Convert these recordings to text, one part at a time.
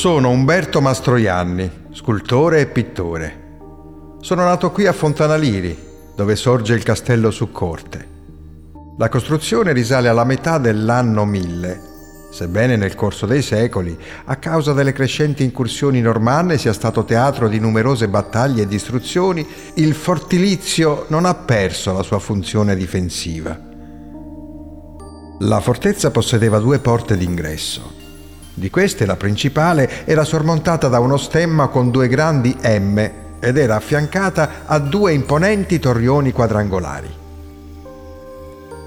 Sono Umberto Mastroianni, scultore e pittore. Sono nato qui a Fontanaliri, dove sorge il castello su corte. La costruzione risale alla metà dell'anno 1000, sebbene nel corso dei secoli, a causa delle crescenti incursioni normanne sia stato teatro di numerose battaglie e distruzioni, il fortilizio non ha perso la sua funzione difensiva. La fortezza possedeva due porte d'ingresso di queste la principale era sormontata da uno stemma con due grandi M ed era affiancata a due imponenti torrioni quadrangolari.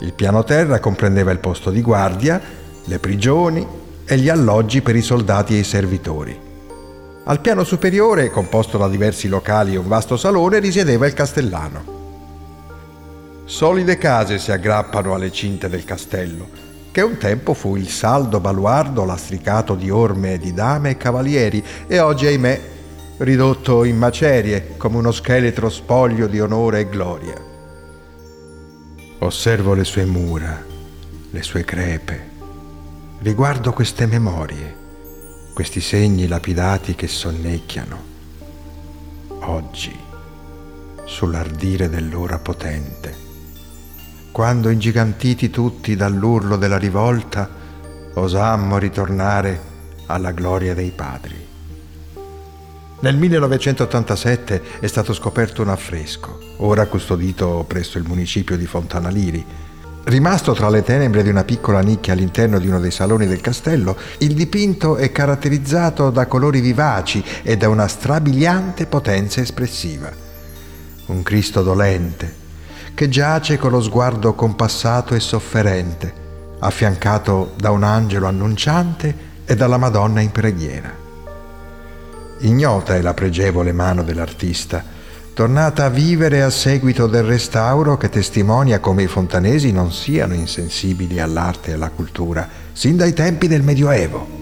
Il piano terra comprendeva il posto di guardia, le prigioni e gli alloggi per i soldati e i servitori. Al piano superiore, composto da diversi locali e un vasto salone, risiedeva il castellano. Solide case si aggrappano alle cinte del castello, che un tempo fu il saldo baluardo lastricato di orme di dame e cavalieri e oggi, ahimè, ridotto in macerie come uno scheletro spoglio di onore e gloria. Osservo le sue mura, le sue crepe, riguardo queste memorie, questi segni lapidati che sonnecchiano. Oggi, sull'ardire dell'ora potente, quando ingigantiti tutti dall'urlo della rivolta, osammo ritornare alla gloria dei padri. Nel 1987 è stato scoperto un affresco, ora custodito presso il municipio di Fontanaliri. Rimasto tra le tenebre di una piccola nicchia all'interno di uno dei saloni del castello, il dipinto è caratterizzato da colori vivaci e da una strabiliante potenza espressiva. Un Cristo dolente, che giace con lo sguardo compassato e sofferente, affiancato da un angelo annunciante e dalla Madonna in preghiera. Ignota è la pregevole mano dell'artista, tornata a vivere a seguito del restauro che testimonia come i fontanesi non siano insensibili all'arte e alla cultura, sin dai tempi del Medioevo.